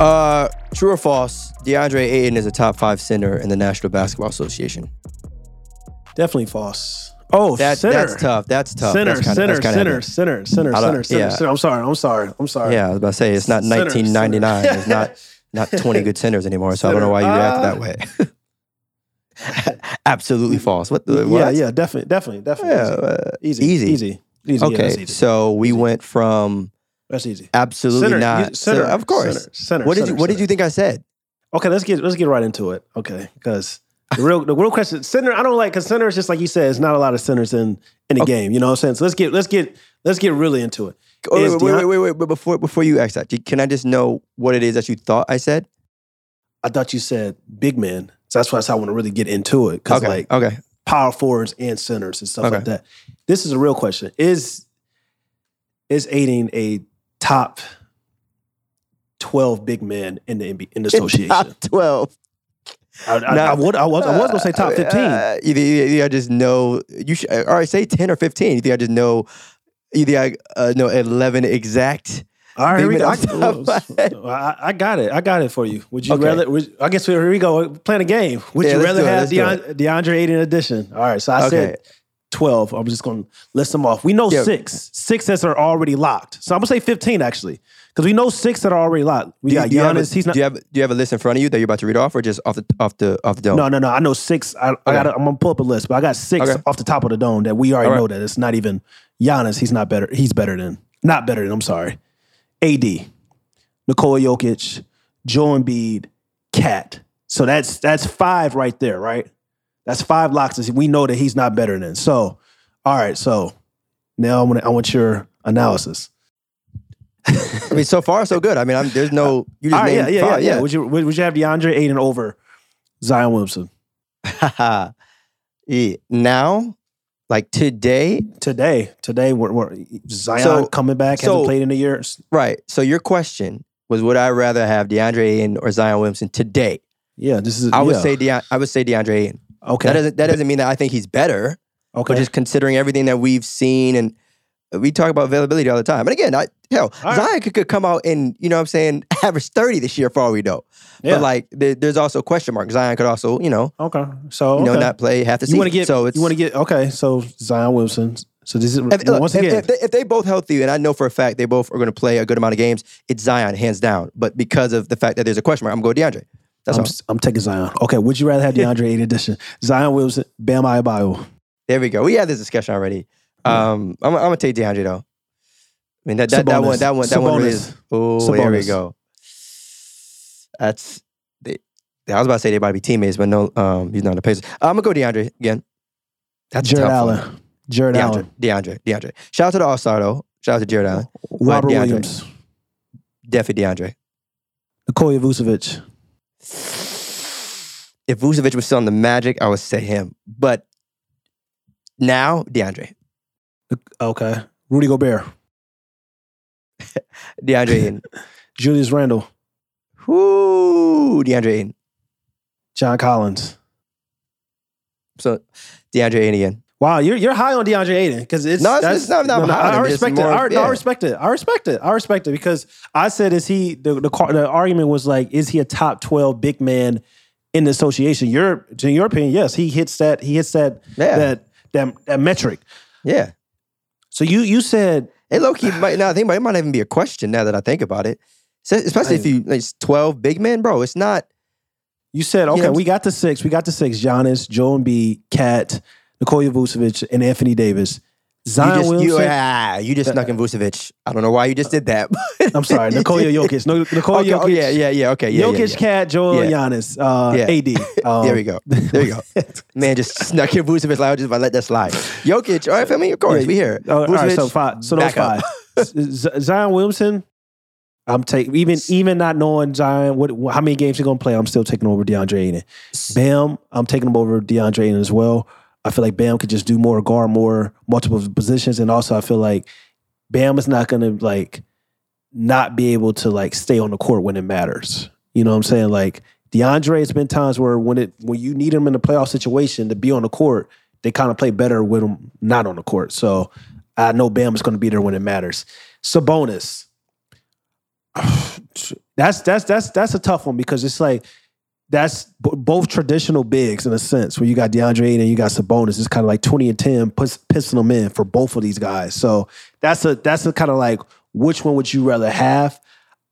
Uh, true or false? DeAndre Ayton is a top five center in the National Basketball Association. Definitely false. Oh, That, center. That's tough. That's tough. Center, that's kinda, center, that's center, center, center, center, center, yeah. center. I'm sorry. I'm sorry. I'm sorry. Yeah, I was about to say it's not Center, 1999. center. It's not not 20 good centers anymore. So I don't know why you react that way. Absolutely false. What the? Uh, Yeah, yeah, definitely, definitely, definitely. Yeah, uh, easy, easy. easy, easy, easy. Yeah, Okay, that's easy. so we went from That's easy. absolutely Center, not. you- center, so- of course. center, center, what did center, you What did you think I said? Okay, let's get let's get right into it. Okay, because the real the real question center I don't like because center is just like you said, it's not a lot of centers in in the game. You know what I'm saying? So let's get let's get let's get really into it. Oh, wait, wait, Deon- wait, wait, wait, But before before you ask that, can I just know what it is that you thought I said? I thought you said big men, so that's why that's how I want to really get into it because Okay. like okay. power forwards and centers and stuff Okay. like that. This is a real question. Is is Ayton a top twelve big men in the NBA, in the association? Top twelve. I, I, Now- I would I was I was gonna say top fifteen. Uh, either, either I just know you should. All right, say ten or fifteen. You think I just know? Either I uh, know eleven exact. All right, here we go. men off the top I, I got it. I got it for you. Would you Okay. rather? Would, I guess here we go. We're Playing a game. Would Yeah, you rather it, have let's do Deon, DeAndre Ayton addition? All right. So I Okay. said twelve. I'm just going to list them off. We know Yeah. six. Six that are already locked. So I'm gonna say fifteen actually, because we know six that are already locked. We got do you have a, Giannis. He's not. Do you have Do you have a list in front of you that you're about to read off, or just off the off the off the dome? no, no, no. I know six. I, I got. I'm gonna pull up a list, but I got six Okay. off the top of the dome that we already right. know that it's not even Giannis. He's not better. He's better than. Not better than. I'm sorry. AD, Nikola Jokic, Joel Embiid, Cat. So that's that's five right there, right? That's five locks. that We know that he's not better than. So, all right. So now I want I want your analysis. I mean, so far so good. I mean, I'm, there's no. You just right, yeah, named yeah, yeah, five, yeah. Would you would, would you have DeAndre Ayton over Zion Williamson yeah. Yeah. Now, like today, today? Today, we're, we're Zion So- coming back so- hasn't played in a year. right? So your question was, would I rather have DeAndre Ayton or Zion Williamson today? Yeah, this is. I would yeah. say De- I would say DeAndre Ayton. Okay. That doesn't that doesn't mean that I think he's better, okay. but just considering everything that we've seen and we talk about availability all the time. And again, I, hell, All right. Zion could, could come out and you know what I'm saying average 30 this year for all we know. Yeah. But like there, there's also a question mark. Zion could also, you know, okay. So you know, not play half the you want to get. so it's you want to get. Okay, so Zion Wilson. So this is if, look, once again. if, they, if they both healthy, and I know for a fact they both are going to play a good amount of games, it's Zion hands down. But because of the fact that there's a question mark, I'm going go DeAndre. That's I'm, all. I'm taking Zion. Okay, would you rather have DeAndre Ayton edition? Zion Wilson, Bam Adebayo. There we go. We had this discussion already. Um, I'm, I'm gonna take DeAndre though. I mean that that, that one that one that one really is. Oh, there we go. That's they, I was about to say they might be teammates, but no, um, he's not on the Pacers. I'm gonna go DeAndre again. That's Jarrett tough one. Allen. Jarrett DeAndre, Allen. DeAndre, DeAndre. Shout out to the All Star though. Shout out to Jarrett Allen. Robert DeAndre. Williams. Definitely DeAndre. Nikola Vucevic. If Vucevic was still on the Magic, I would say him. But now DeAndre, Okay. Rudy Gobert. DeAndre Ayton. Julius Randle. Whoo, DeAndre Ayton. John Collins. So DeAndre Ayton again. Wow, you're you're high on DeAndre Ayton because it's No, it's- not- not high I it's respect it. more- I, no, I respect it. I respect it. I respect it because I said, is he the the, the argument was like, is he a top twelve big man in the association? Your in your opinion, yes, he hits that. He hits that Yeah. that that that metric. Yeah. So you you said Hey, low key, might now I think it might even be a question now that I think about it. Especially if you like it's twelve big men, bro. It's not. you said okay. what I'm we got the six. We got the six. Giannis, Joel B, Cat, Nikola Vucevic, and Anthony Davis. You Zion just, you, Williamson. ah, you just snuck in Vucevic. I don't know why you just did that. I'm sorry, Nikola Jokic. No, Nikola okay, Jokic. oh, yeah, yeah, yeah. Okay, yeah, Jokic, yeah, yeah. Cat, Joel, Yeah. Giannis, uh, Yeah. AD. Um, There we go. There you go. Man, just snuck in Vucevic. Like, I just about let that slide. Jokic. All right, me? Of course, Yeah. we here. Oh, all right, so five. So those five. Zion Williamson. I'm taking even even not knowing Zion what how many games he's gonna play. I'm still taking over DeAndre Ayton. Bam, I'm taking him over DeAndre Ayton as well. I feel like Bam could just do more, guard more, multiple positions, and also I feel like Bam is not gonna like not be able to like stay on the court when it matters. You know what I'm saying? Like DeAndre, it's been times where when it when you need him in a playoff situation to be on the court, they kind of play better with him not on the court. So I know Bam is going to be there when it matters. Sabonis. That's that's that's that's a tough one because it's like that's b- both traditional bigs in a sense where you got DeAndre Ayton and you got Sabonis. It's kind of like twenty and ten, pissing them in for both of these guys. So that's a that's a kind of like which one would you rather have?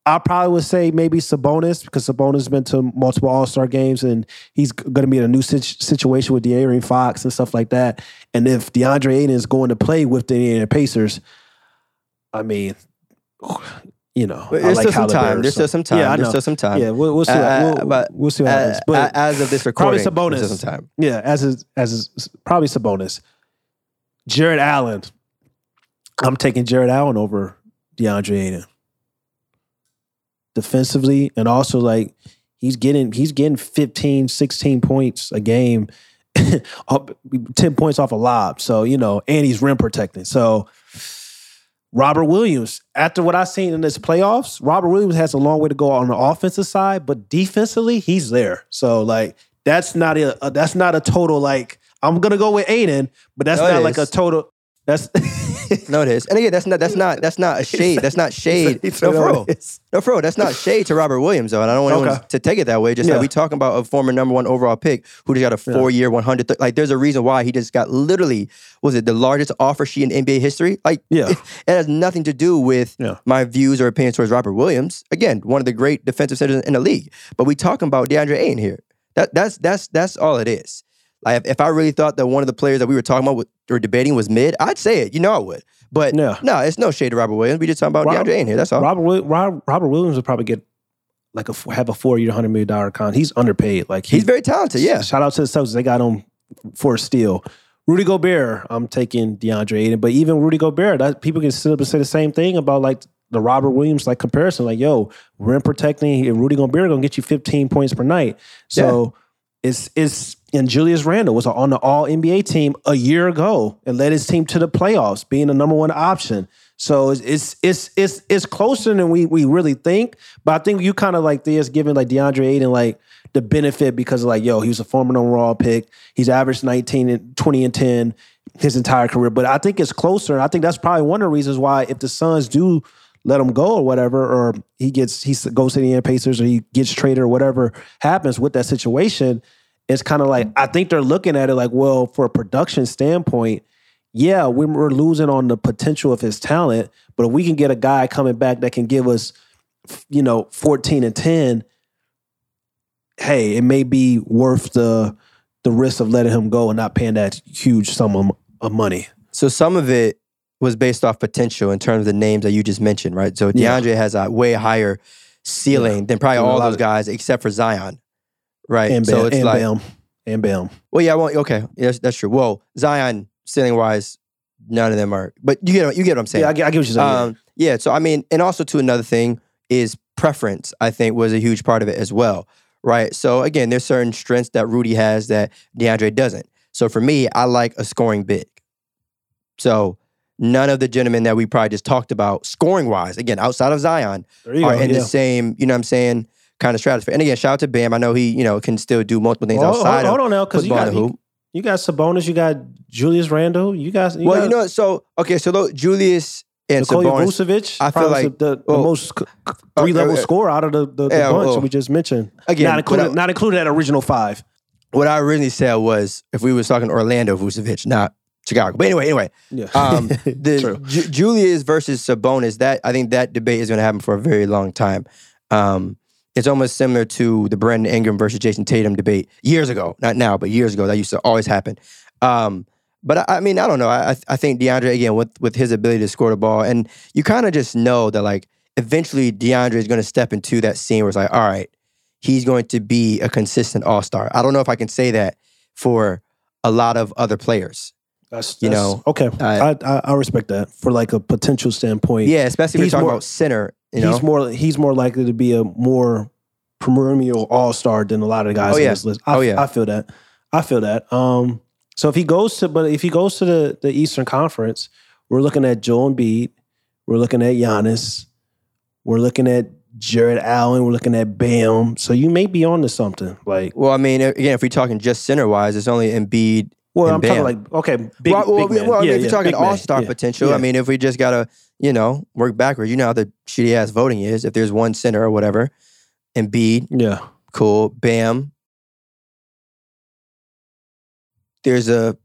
I probably would say maybe Sabonis because Sabonis has been to multiple All Star games and he's going to be in a new situ- situation with De'Aaron Fox and stuff like that. And if DeAndre Ayton is going to play with the Indiana Pacers, I mean, you know, But I There's like still some time. There's so- still some time. Yeah, I There's still some time. Yeah, we'll, we'll see. Uh, we'll, but, we'll see what Uh, happens. But as of this probably recording, Sabonis. there's still some time. yeah, as is, as is, probably Sabonis. Jarrett Allen. I'm taking Jarrett Allen over DeAndre Ayton. Defensively and also like he's getting he's getting 15, 16 points a game. 10 points off a lob. So, you know, and he's rim protecting. So Robert Williams, after what I've seen in this playoffs, Robert Williams has a long way to go on the offensive side, but defensively, he's there. So like that's not a, that's not a total like I'm gonna go with Ayton, but that's No, not like a total. That's No, it is. And again, that's not that's not that's not a shade. That's not shade. No, said, for "No, real. it is." No, for real. That's not shade to Robert Williams, though. And I don't want anyone to take it that way. Just Yeah. like we talking about a former number one overall pick who just got a four year, 100. Like, there's a reason why he just got literally, was it the largest offer sheet in NBA history? Like, Yeah. it, has nothing to do with Yeah. my views or opinions towards Robert Williams. Again, one of the great defensive centers in the league. But we talking about DeAndre Ayton here. That, that's, that's, that's all it is. Like, if, if I really thought that one of the players that we were talking about with, or debating was mid, I'd say it. You know I would. But no, no, it's no shade to Robert Williams. We just talking about Rob- DeAndre Ayton here. That's all. Robert Rob, Robert Williams would probably get like a have a four year, hundred million dollar con. He's underpaid. Like He's very talented. Yeah. Shout out to the Celtics. They got him for a steal. Rudy Gobert, I'm taking DeAndre Ayton. But even Rudy Gobert, that people can sit up and say the same thing about like the Robert Williams like comparison. Like, yo, rim protecting and Rudy Gobert gonna get you 15 points per night. So it's it's and Julius Randle was on the all NBA team a year ago and led his team to the playoffs, being the number one option. So it's it's it's it's, it's closer than we we really think. But I think you kind of like this giving like DeAndre Ayton like the benefit because like yo, he was a former overall pick. He's averaged 19 and 20 and 10 his entire career. But I think it's closer. And I think that's probably one of the reasons why if the Suns do let him go or whatever, or he gets he goes to the Pacers or he gets traded or whatever happens with that situation, it's kind of like I think they're looking at it like, well, for a production standpoint, yeah, we- we're losing on the potential of his talent, but if we can get a guy coming back that can give us, you know, fourteen and ten, hey, it may be worth the the risk of letting him go and not paying that huge sum of, money. So some of it was based off potential in terms of the names that you just mentioned, right? So Yeah. DeAndre has a way higher ceiling than probably all those guys except for Zion, right? And so Bam, it's and like, Bam, and Bam. well, yeah, well, okay, yeah, that's, that's true. Well, Zion ceiling wise, none of them are, but you get you get what I'm saying. Yeah, I get, I get what you're saying. Um, yeah. So I mean, and also to another thing is preference. I think was a huge part of it as well, right? So again, there's certain strengths that Rudy has that DeAndre doesn't. So for me, I like a scoring big. So none of the gentlemen that we probably just talked about, scoring wise, again outside of Zion, are go. in yeah. the same. You know what I'm saying? Kind of stratosphere. And again, shout out to Bam. I know he, you know, can still do multiple things Well, outside hold, hold on now, because you got you, hoop. you got Sabonis, you got Julius Randle, you guys. Well, got you know, so okay, so though Julius and Nikola Sabonis, Vucevic. I feel like- the, the most three level uh, uh, score out of the, the, the bunch we just mentioned. again, not included, not included that original five. what I originally said was if we was talking Orlando Vucevic, not Chicago. But anyway, anyway, Yeah, um, the Ju- Julius versus Sabonis, that I think that debate is going to happen for a very long time. Um, it's almost similar to the Brandon Ingram versus Jayson Tatum debate years ago, not now, but years ago. That used to always happen. Um, but I, I mean, I don't know. I, I- I think DeAndre again with with his ability to score the ball, and you kind of just know that like eventually DeAndre is going to step into that scene where it's like, all right, he's going to be a consistent All Star. I don't know if I can say that for a lot of other players. That's, You that's- know, okay. I- I, I I respect that for like a potential standpoint. Yeah, especially He's you're talking more- about center. You know, he's more he's more likely to be a more perennial all star than a lot of the guys Oh, on this list. I, Oh, yeah. I feel that. I feel that. Um, so if he goes to, but if he goes to the the Eastern Conference, we're looking at Joel Embiid, we're looking at Giannis, we're looking at Jarrett Allen, we're looking at Bam. So you may be on to something. Like, Well, I mean, again, if we're talking just center wise, it's only Embiid Well, I'm talking Bam. like okay, big, well, well, big well, yeah, if you're yeah, talking all star potential. I mean, if we just gotta, you know, work backwards, you know how the shitty ass voting is. If there's one center or whatever, Embiid, yeah, cool, Bam. There's a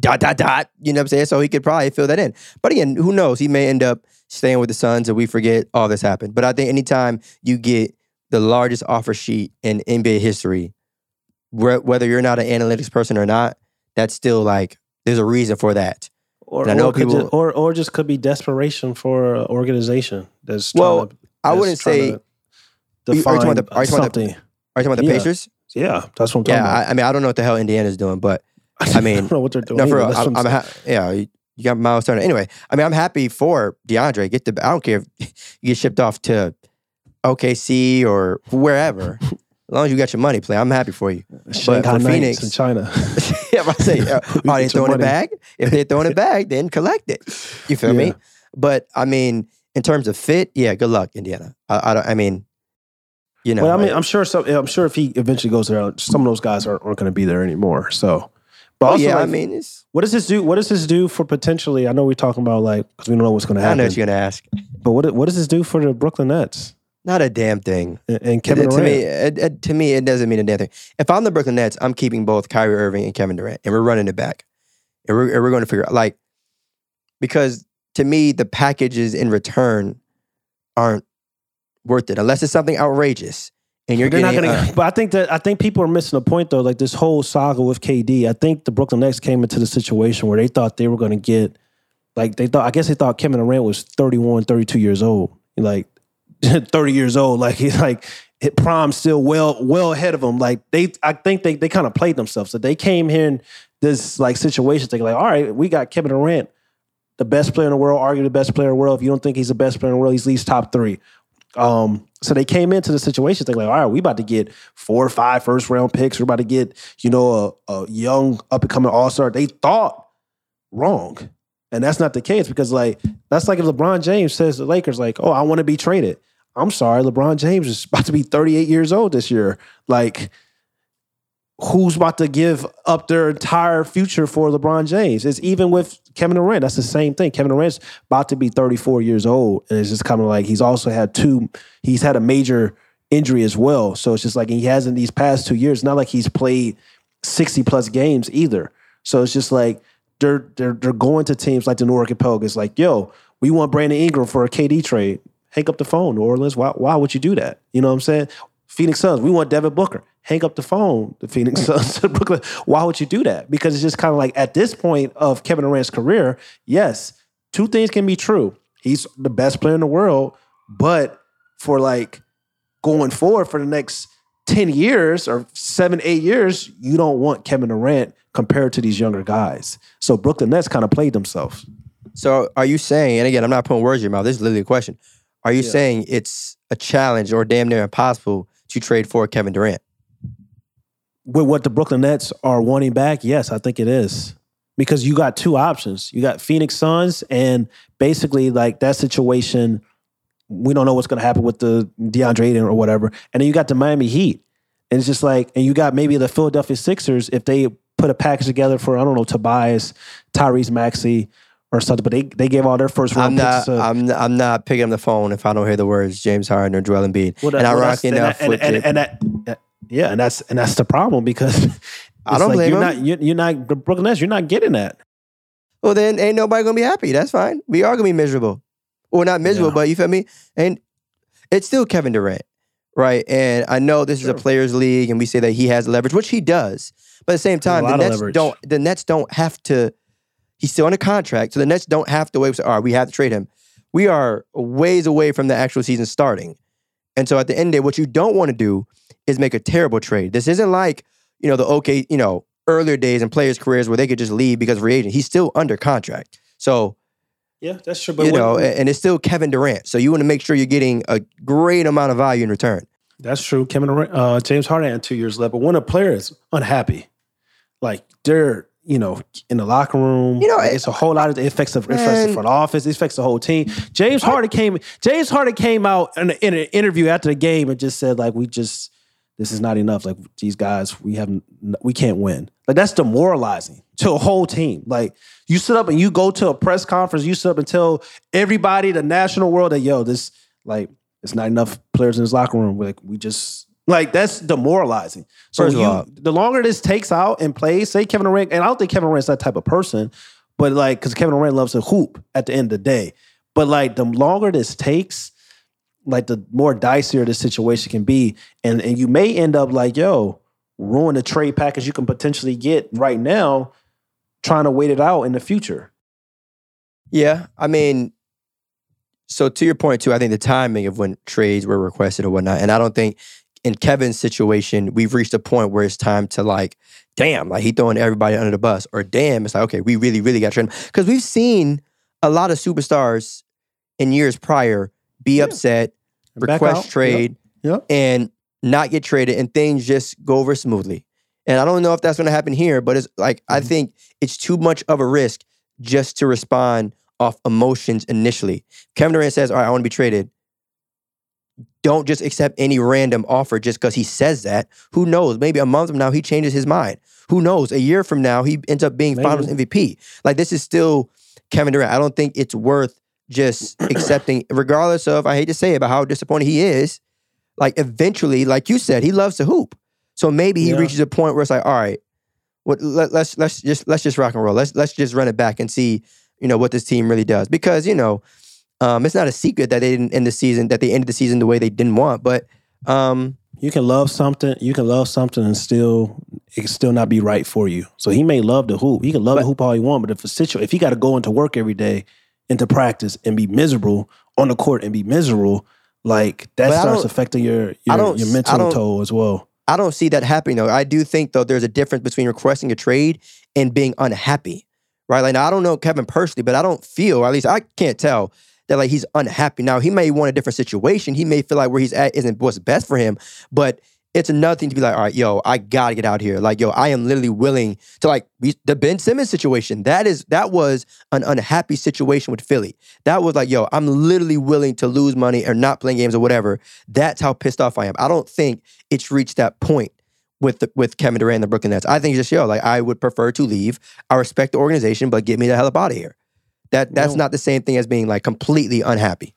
dot dot dot. You know what I'm saying? So he could probably fill that in. But again, who knows? He may end up staying with the Suns, and we forget all this happened. But I think anytime you get the largest offer sheet in NBA history, whether you're not an analytics person or not, that's still like there's a reason for that. or, I know or, people- just, or or just could be desperation for an organization that's Well, to, I wouldn't say. to Are you- talking about the- are you talking about the- Are you talking about the Yeah. Pacers? yeah, that's what I'm talking Yeah, about. I, I mean, I don't know what the hell Indiana's doing, but I mean, I don't know what they're doing. No, for real, I, am ha- yeah, you, you got Miles Turner. Anyway, I mean, I'm happy for DeAndre. Get the. I don't care if you get shipped off to OKC or wherever. as long as you got your money, play. I'm happy for you. Shanghai for Knights Phoenix- in China. yeah, I say, uh, are they get your throwing it back? If they're throwing it back, then collect it. You feel Yeah. me? But I mean, in terms of fit, yeah, good luck, Indiana. I, I don't. I mean, you know, well, I mean, I'm sure. Some, I'm sure if he eventually goes there, some of those guys aren't, aren't going to be there anymore. So, but oh, also, yeah, I mean, it's. what does this do? What does this do for potentially? I know we're talking about like because we don't know what's going to happen. I know what you're gonna ask. but what what does this do for the Brooklyn Nets Not a damn thing. and, Kevin It- to me, it, it- to me, it doesn't mean a damn thing. If I'm the Brooklyn Nets, I'm keeping both Kyrie Irving and Kevin Durant, and we're running it back, and we're, and we're going to figure out like because to me, the packages in return aren't worth it unless it's something outrageous, and you're They're not gonna, uh, but I think that I think people are missing the point though. Like this whole saga with KD, I think the Brooklyn Nets came into the situation where they thought they were going to get, like they thought. I guess they thought Kevin Durant was 31, 32 years old, like 30 years old. Like like hit prime still well well ahead of him. Like they, I think they they kind of played themselves. So they came here in this like situation thinking like, all right, we got Kevin Durant, the best player in the world, argue the best player in the world. If you don't think he's the best player in the world, he's at least top three. Um, so they came into the situation thinking like, all right, we about to get four or five first round picks. We're about to get, you know, a, a young up and coming all star. They thought wrong. And that's not the case because like that's like if LeBron James says the Lakers, like, oh, I want to be traded. I'm sorry, LeBron James is about to be 38 years old this year. Like, who's about to give up their entire future for LeBron James? It's even with Kevin Durant. That's the same thing. Kevin Durant's about to be 34 years old. And it's just kind of like he's also had two, he's had a major injury as well. So it's just like he hasn't these past two years, not like he's played 60 plus games either. So it's just like they're they're they're going to teams like the New Orleans Pelicans, like, yo, we want Brandon Ingram for a KD trade. Hang up the phone, New Orleans. Why why would you do that? You know what I'm saying? Phoenix Suns, we want Devin Booker. Hang up the phone, the Phoenix hmm. Suns to Brooklyn. Why would you do that? Because it's just kind of like at this point of Kevin Durant's career, yes, two things can be true. He's the best player in the world, but for like going forward for the next 10 years or seven, eight years, you don't want Kevin Durant compared to these younger guys. So Brooklyn Nets kind of played themselves. So are you saying, and again, I'm not putting words in your mouth, this is literally a question. Are you Yeah. saying it's a challenge or damn near impossible to trade for Kevin Durant? With what the Brooklyn Nets are wanting back, yes, I think it is. Because you got two options. You got Phoenix Suns, and basically, like that situation, we don't know what's going to happen with the DeAndre Ayton or whatever. And then you got the Miami Heat. And it's just like, and you got maybe the Philadelphia Sixers if they put a package together for, I don't know, Tobias, Tyrese Maxey, or something. But they, they gave all their first round I'm not. picks. to- I'm. I'm not picking up the phone if I don't hear the words James Harden or Joel Embiid. Well, that- and well, ironically and enough, and, with and, and that, yeah, and that's and that's the problem because I don't like blame you're him. not you're, you're not the Brooklyn Nets. You're not getting that. well, then ain't nobody gonna be happy. That's fine. We are gonna be miserable. Well, not miserable, Yeah. but you feel me? And it's still Kevin Durant, right? And I know this is a players' league, and we say that he has leverage, which he does. But at the same time, the Nets don't. The Nets don't have to. He's still on a contract, so the Nets don't have to wait. All right, we have to trade him. We are ways away from the actual season starting, and so at the end of the day, what you don't want to do is make a terrible trade. This isn't like you know the okay, you know earlier days in players' careers where they could just leave because of free agent. He's still under contract, so Yeah, that's true. you know, a- and it's still Kevin Durant. So you want to make sure you're getting a great amount of value in return. that's true. Kevin Durant, uh, James Harden had two years left, but when a player is unhappy, like they're you know in the locker room, You know, it- it's a whole lot of it affects the, it affects the front office, it affects the whole team. James Harden came. James Harden came out in, a- in an interview after the game and just said like, "We just." This is not enough. Like these guys, we haven't we can't win. Like that's demoralizing to a whole team. Like you sit up and you go to a press conference, you sit up and tell everybody, the national world, that yo, this like it's not enough players in this locker room. Like we just like that's demoralizing. So First you, the longer this takes out and plays, say Kevin Durant, and I don't think Kevin Durant's that type of person, but like because Kevin Durant loves to hoop at the end of the day. But like the longer this takes, like the more dicier the situation can be, and and you may end up like yo ruin the trade package you can potentially get right now, trying to wait it out in the future. Yeah, I mean, so to your point too, I think the timing of when trades were requested or whatnot, and I don't think in Kevin's situation we've reached a point where it's time to like, damn, like he throwing everybody under the bus, or damn, it's like okay, we really, really got to trade because we've seen a lot of superstars in years prior be Yeah. upset, And request out. Yep. trade, Yep. and not get traded, and things just go over smoothly. And I don't know if that's going to happen here, but it's like I Mhm. think it's too much of a risk just to respond off emotions initially. Kevin Durant says, "All right, I want to be traded." Don't just accept any random offer just because he says that. Who knows? Maybe a month from now he changes his mind. Who knows? A year from now he ends up being Maybe. Finals MVP. Like this is still Kevin Durant. I don't think it's worth just accepting, regardless of I hate to say it, but how disappointed he is. Like eventually, like you said, he loves to hoop. So maybe he Yeah. reaches a point where it's like, all right, what let, let's let's just let's just rock and roll. Let's let's just run it back and see, you know, what this team really does. Because, you know, um, it's not a secret that they didn't end the season, that they ended the season the way they didn't want. But um, You can love something, you can love something and still it can still not be right for you. So he may love the hoop. He can love But- the hoop all he want, but if situ if he got to go into work every day, into practice and be miserable on the court and be miserable, like that starts affecting your your, your mental toll as well. I don't see that happening though. I do think though there's a difference between requesting a trade and being unhappy, right? Like now, I don't know Kevin personally, but I don't feel, or at least I can't tell that like he's unhappy. Now he may want a different situation. He may feel like where he's at isn't what's best for him, but it's another thing to be like, all right, yo, I gotta get out here. Like, yo, I am literally willing to like the Ben Simmons situation. That is that was an unhappy situation with Philly. That was like, yo, I'm literally willing to lose money or not playing games or whatever. That's how pissed off I am. I don't think it's reached that point with the, with Kevin Durant and the Brooklyn Nets. I think it's just yo, like I would prefer to leave. I respect the organization, but get me the hell up out of here. That that's not the same thing as being like completely unhappy.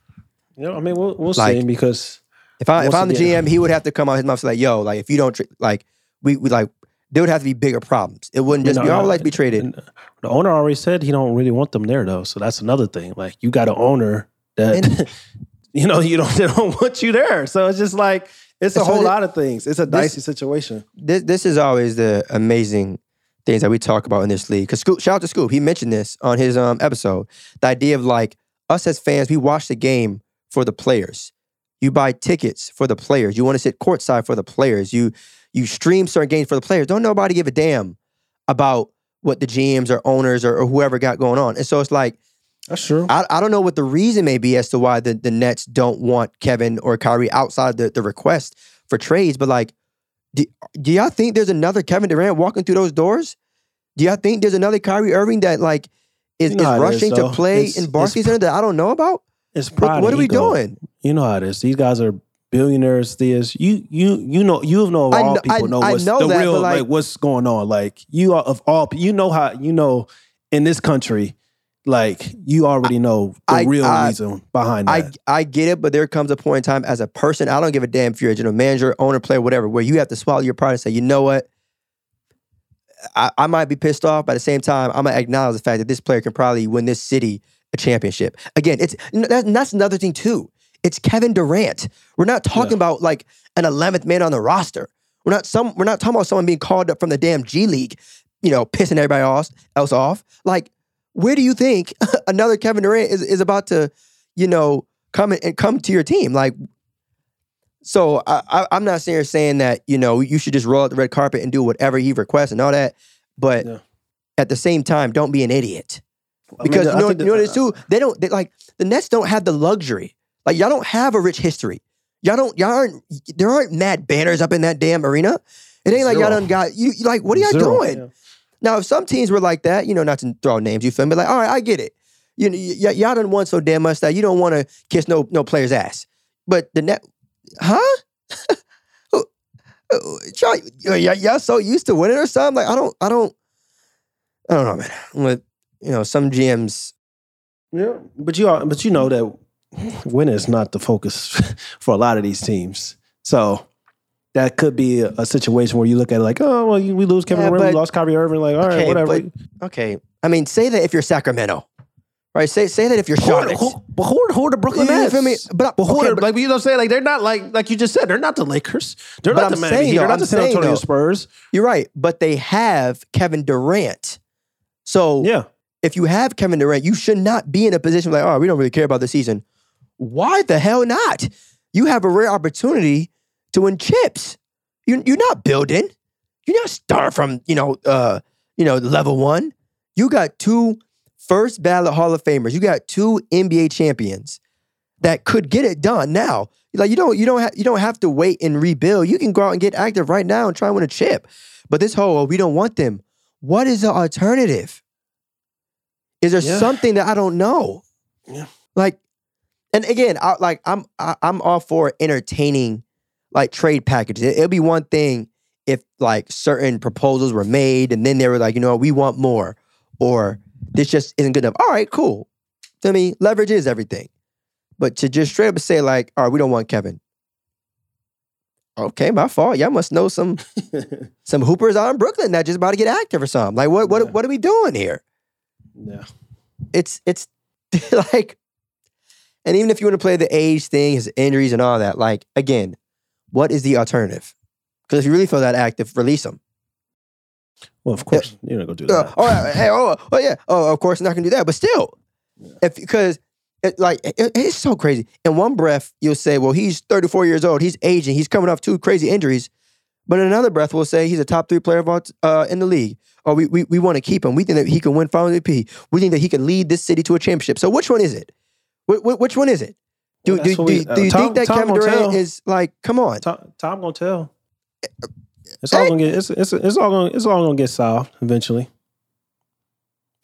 You know, I mean, we'll, we'll Like- see because If I if I'm the GM, he would have to come out his mouth and say like, yo, like if you don't like we, we like there would have to be bigger problems. It wouldn't just You be, I would like to be traded. and uh, the owner already said he don't really want them there though. So that's another thing. Like you got an owner that you know you don't they don't want you there. So it's just like it's a So whole thi- lot of things. It's a this- dicey situation. this this is always the amazing things that we talk about in this league. Because Scoop, shout out to Scoop, he mentioned this on his um episode. The idea of like us as fans, we watch the game for the players. You buy tickets for the players. You want to sit courtside for the players. You you stream certain games for the players. Don't nobody give a damn about what the GMs or owners or, or whoever got going on. And so it's like That's true. I, I don't know what the reason may be as to why the, the Nets don't want Kevin or Kyrie outside the, the request for trades, but like, do, do y'all think there's another Kevin Durant walking through those doors? Do y'all think there's another Kyrie Irving that like is, You know is is, rushing though. to play It's- in Barclays Center that I don't know about? It's What, pride what and are we ego. doing? You know how it is. These guys are billionaires. Theas you you you know you of know I all people I- know I what's know the that, real like- like, what's going on. Like you are of all you know how you know in this country. Like you already know the I- real I- reason behind I that. I get it, but there comes a point in time as a person, I don't give a damn if you're a general manager, owner, player, whatever, where you have to swallow your pride and say, you know what? I, I might be pissed off, but at the same time, I'm gonna acknowledge the fact that this player can probably win this city a championship. Again, it's that, that's another thing too. It's Kevin Durant. We're not talking Yeah. about like an 11th man on the roster. We're not some. We're not talking about someone being called up from the damn G League, you know, pissing everybody else else off. Like, where do you think another Kevin Durant is is about to, you know, come and come to your team? Like, so I, I, I'm not saying saying that you know you should just roll out the red carpet and do whatever he requests and all that, but Yeah. at the same time, don't be an idiot I mean, because you know, you know what it that- is too. They don't they, like the Nets don't have the luxury. Like y'all don't have a rich history. Y'all don't y'all aren't there aren't mad banners up in that damn arena. It ain't like y'all Zero. done got you you like what are y'all Zero. doing? Yeah. Now if some teams were like that, you know, not to throw names, you feel me? Like all right, I get it. You know, y- y- y'all done won so damn much that you don't want to kiss no no player's ass. But the net, huh? Who- uh, y'all, y'all, y'all so used to winning or something. Like I don't, I don't, I don't know, man. With you know, some GMs. Yeah, but you are, but you know that winning is not the focus for a lot of these teams. So that could be a, a situation where you look at it like, oh, well, you- we lose Kevin Yeah, Durant, we lost Kyrie Irving. Like, all right, Okay, whatever. but- Okay, I mean, say that if you're Sacramento, right? Say say that if you're Charlotte. who, but who, who are the Brooklyn You Nets? feel me? But, But who okay, are, but- like you know what I'm saying? Like they're not like like you just said, they're not the Lakers. They're not the I'm Miami saying, Heat. They're not I'm the San Antonio though, Spurs. You're right, but they have Kevin Durant. So Yeah. if you have Kevin Durant, you should not be in a position like, oh, we don't really care about the season. Why the hell not? You have a rare opportunity to win chips. You, you're not building. You're not starting from you know uh, you know level one. You got two first ballot Hall of Famers. You got two NBA champions that could get it done now. Like you don't you don't have you don't have to wait and rebuild. You can go out and get active right now and try and win a chip. But this whole oh, we don't want them. What is the alternative? Is there Yeah. something that I don't know? Yeah. Like, and again, I, like I'm I, I'm all for entertaining like trade packages. It, it'll be one thing if like certain proposals were made and then they were like, you know, what, we want more, or this just isn't good enough. All right, cool. To me, leverage is everything. But to just straight up say like, all right, we don't want Kevin. Okay, my fault. Y'all must know some some hoopers out in Brooklyn that just about to get active or something. Like, what what Yeah. what are we doing here? yeah. It's it's like, and even if you want to play the age thing, his injuries and all that, like again, what is the alternative? Because if you really feel that active, release him. Well, of course, you're not gonna do Uh, that. oh, uh, hey, oh, oh, yeah. Oh, of course, not gonna do that. But still, if because it, like it- it's so crazy. In one breath, you'll say, "Well, he's 34 years old. He's aging. He's coming off two crazy injuries." But in another breath, we'll say he's a top three player of all uh, in the league. Or we we, we want to keep him. We think that he can win Final MVP. We think that he can lead this city to a championship. So which one is it? Wh- wh- which one is it? Do, Well, do, do, we- do uh, you Tom- think that Tom Kevin Durant tell. is like, come on? Tom, Tom gonna tell. It's all gonna get. It's, it's it's all gonna it's all gonna get solved eventually.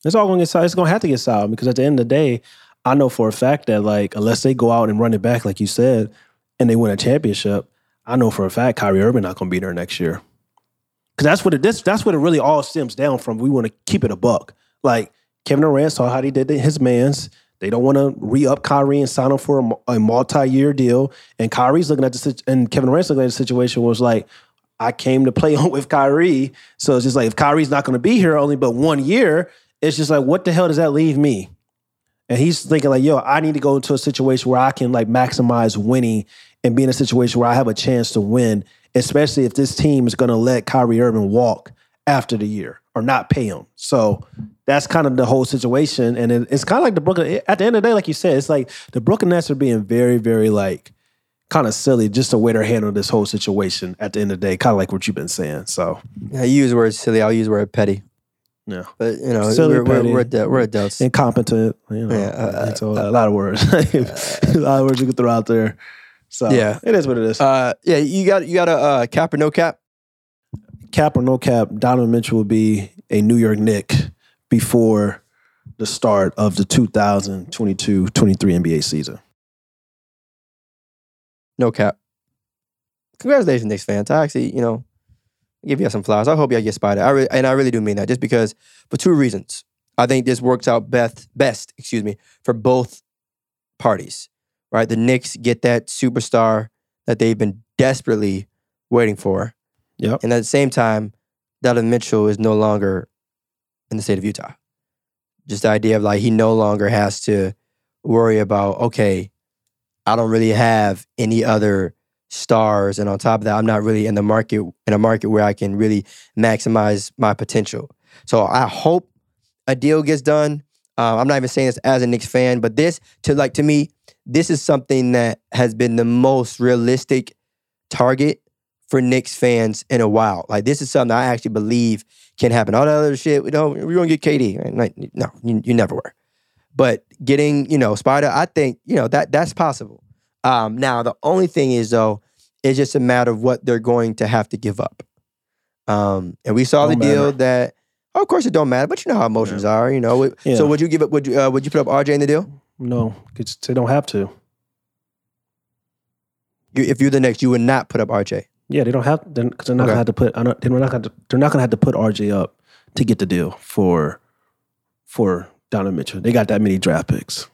It's all gonna get solved. It's gonna have to get solved because at the end of the day, I know for a fact that like unless they go out and run it back like you said, and they win a championship, I know for a fact Kyrie Irving not gonna be there next year. Because that's what it this that's what it really all stems down from. We want to keep it a buck. Like Kevin Durant saw how he did his man's. They don't want to re up Kyrie and sign him for a, a multi year deal. And Kyrie's looking at the and Kevin Durant's looking at the situation was like, I came to play with Kyrie, so it's just like if Kyrie's not going to be here only but one year, it's just like what the hell does that leave me? And he's thinking like, yo, I need to go into a situation where I can like maximize winning and be in a situation where I have a chance to win, especially if this team is going to let Kyrie Irving walk after the year or not pay him. So that's kind of the whole situation. And it, it's kind of like the Brooklyn, at the end of the day, like you said, it's like the Brooklyn Nets are being very, very like kind of silly just the way they're handling this whole situation at the end of the day, kind of like what you've been saying. So, Yeah, you use the word silly. I'll use the word petty. yeah. But you know, Silly, we're, we're, petty. we're, adult- we're adults. Incompetent, you know, Yeah, uh, it's a, a lot of words, a lot of words you can throw out there. So, Yeah. it is what it is. Uh, yeah, you got you got a uh, cap or no cap. cap or no cap, Donovan Mitchell will be a New York Knick before the start of the 2022-23 NBA season. No cap. Congratulations, Knicks fans. I actually, you know, give you some flowers. I hope y'all get spotted. I re- and I really do mean that, just because for two reasons. I think this works out best, best, excuse me, for both parties. Right, the Knicks get that superstar that they've been desperately waiting for, Yep. and at the same time, Donovan Mitchell is no longer in the state of Utah. Just the idea of like he no longer has to worry about okay, I don't really have any other stars, and on top of that, I'm not really in the market in a market where I can really maximize my potential. So I hope a deal gets done. Uh, I'm not even saying this as a Knicks fan, but this to like to me, this is something that has been the most realistic target for Knicks fans in a while. Like this is something I actually believe can happen. All that other shit, we don't. We're gonna get KD. Like, no, you, you never were. But getting, you know, Spider, I think, you know, that that's possible. Um, now the only thing is though, it's just a matter of what they're going to have to give up. Um, and we saw Don't the deal matter. that, of course, it don't matter, but you know how emotions are. You know, It- Yeah. so would you give up Would you uh, would you put up RJ in the deal? No, 'cause they don't have to. You, if you're the Knicks, you would not put up RJ. Yeah, they don't have because they're not Okay. gonna have to put. I don't- They're not gonna. have to- They're not gonna have to put RJ up to get the deal for for Donovan Mitchell. They got that many draft picks.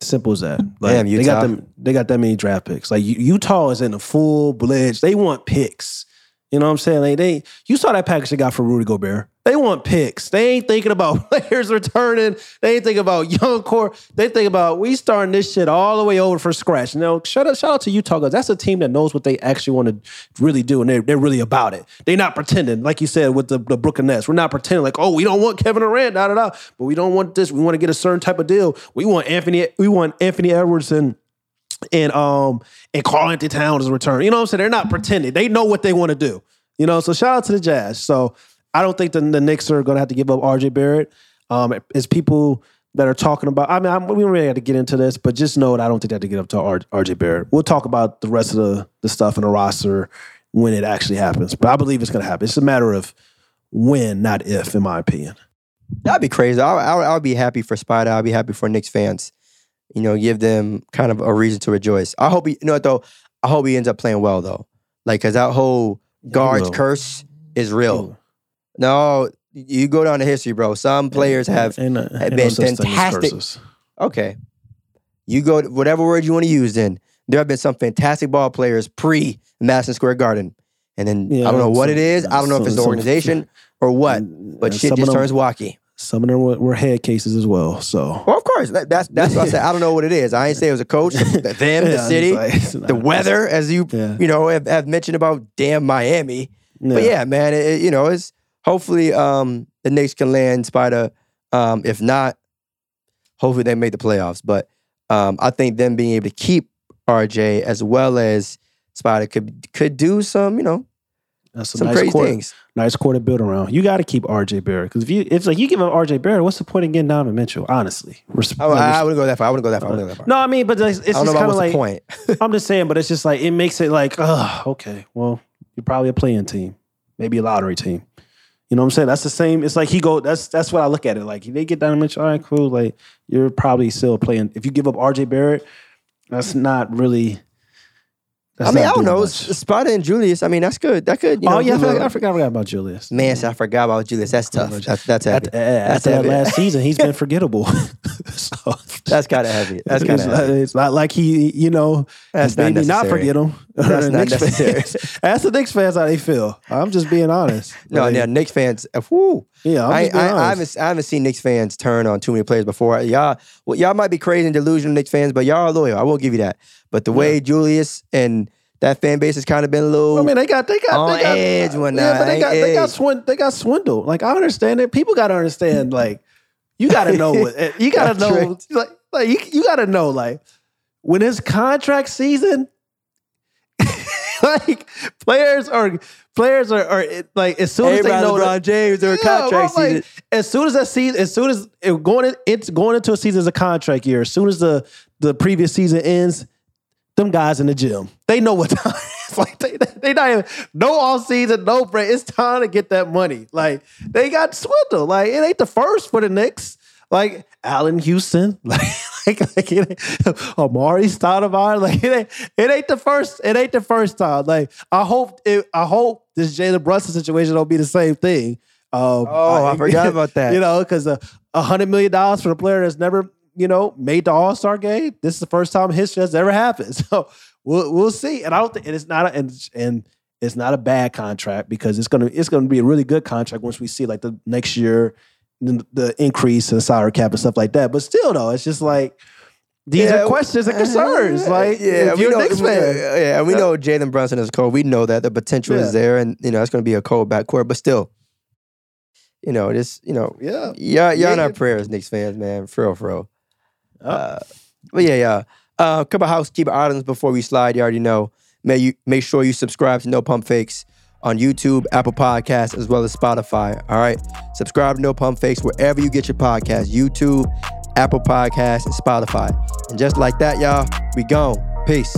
Simple as that. Like, Damn, They Utah. got them. They got that many draft picks. Like Utah is in a full blitz. They want picks. You know what I'm saying? Like they, you saw that package they got for Rudy Gobert. They want picks. They ain't thinking about players returning. They ain't thinking about young core. They think about we starting this shit all the way over for scratch. Now, shout out, shout out to Utah guys. That's a team that knows what they actually want to really do, and they're, they're really about it. They're not pretending, like you said with the, the Brooklyn Nets. We're not pretending like, oh, we don't want Kevin Durant, da da da. But we don't want this. We want to get a certain type of deal. We want Anthony. We want Anthony Edwards and and um and Karl-Anthony Towns return. You know what I'm saying? They're not pretending. They know what they want to do. You know, so shout out to the Jazz. So I don't think the, the Knicks are going to have to give up RJ Barrett. Um, it's people that are talking about. I mean, I'm, we don't really have to get into this, but just know that I don't think they have to get up to RJ Barrett. We'll talk about the rest of the the stuff in the roster when it actually happens. But I believe it's going to happen. It's a matter of when, not if, in my opinion. That'd be crazy. I, I, I would be happy for Spider. I'll be happy for Knicks fans. You know, give them kind of a reason to rejoice. I hope he, you know what though? I hope he ends up playing well though. Like, cause that whole guards curse is real. No, you go down to history, bro. Some players have Ain't no- have ain't no been as fantastic. okay. You go whatever word you want to use. Then there have been some fantastic ball players pre Madison Square Garden, and then Yeah, I don't know what some- it is. I don't know if it's the organization or what, but shit just turns wacky. Some of them were, were head cases as well. So Well, of course. That, that's that's what I said. I don't know what it is. I ain't say it was a coach, the- them, the city, like- the weather, as you Yeah. you know have, have mentioned about damn Miami. But yeah, man, it- you know, it's hopefully um the Knicks can land Spider. Um, if not, hopefully they make the playoffs. But um, I think them being able to keep RJ as well as Spider could could do some, you know, That's a some nice crazy court, things. Nice court to build around. You got to keep RJ Barrett because if you, it's like you give up RJ Barrett, what's the point in getting Donovan Mitchell? Honestly, Res- I, I, I wouldn't go that far. I wouldn't go that far. I wouldn't go that far. no, I mean, but it's, it's I don't just know kind of like the point. I'm just saying, but it's just like it makes it like, oh, okay, well, you're probably a playing team, maybe a lottery team. You know what I'm saying? That's the same. It's like he go. That's that's what I look at it like. They get Donovan Mitchell, all right, cool. Like you're probably still playing. If you give up RJ Barrett, that's not really. That's I mean, I don't know. much. Spider and Julius. I mean, that's good. That could. You oh, know, oh yeah, I forgot, I forgot, about Julius. Man, so I forgot about Julius. That's tough. That's that's heavy. After, after that last season, he's been forgettable. so That's kind of heavy. That's kind it's, of not, it's not like he, you know, That's maybe not necessary. forget him. That's not Knicks fans- Ask the Knicks fans how they feel. I'm just being honest. No, Like, yeah, Knicks fans. uh, Whoo. yeah, I'm I, I, I haven't I haven't seen Knicks fans turn on too many players before. Y'all, well, y'all might be crazy and delusional Knicks fans, but y'all are loyal. I will give you that. But the way Julius and that fan base has kind of been a little. I mean, they got they got On they got, edge one Yeah, but they got they got edge. they got swindled. Like I understand it. People got to understand. Like you got to know. what, you got to know. Like like you, you got to know. Like when it's contract season, like players are players are, are like as soon as hey, they know LeBron that- James, they're Yeah, contract bro, like, season. as soon as that season, as soon as it going in, it's going into a season as a contract year. As soon as the the previous season ends, them guys in the gym, they know what time. It's like they they not even no all season, no break. It's time to get that money. Like they got swindled. Like it ain't the first for the Knicks. Like Allan Houston, like like, like it ain't, Amar'e Stoudemire, like it ain't it ain't the first it ain't the first time. Like I hope it, I hope this Jalen Brunson situation don't be the same thing. Um, Oh, I forgot about that. You know, because a hundred million dollars for a player that's never you know made the All Star game. This is the first time history that's ever happened. So we'll we'll see. And I don't think and it's not a, and and it's not a bad contract because it's gonna it's gonna be a really good contract once we see like the next year the, the increase in salary cap and stuff like that. But still though, it's just like these Yeah, are questions and concerns. Like if we you're know, a Knicks we- fan. yeah, and we know Jalen Brunson is cold. We know that the potential Yeah. is there, and you know it's going to be a cold backcourt. But still, you know, this, you know, Yeah. yeah, y'all in our prayers, Knicks fans, man, for real, for real. Oh. Uh, but yeah, yeah. Uh, a couple housekeeping items before we slide. You already know. May you make sure you subscribe to No Pump Fakes on YouTube, Apple Podcasts, as well as Spotify. All right, subscribe to No Pump Fakes wherever you get your podcast: YouTube, Apple Podcasts, and Spotify. And just like that, y'all, we gone. Peace.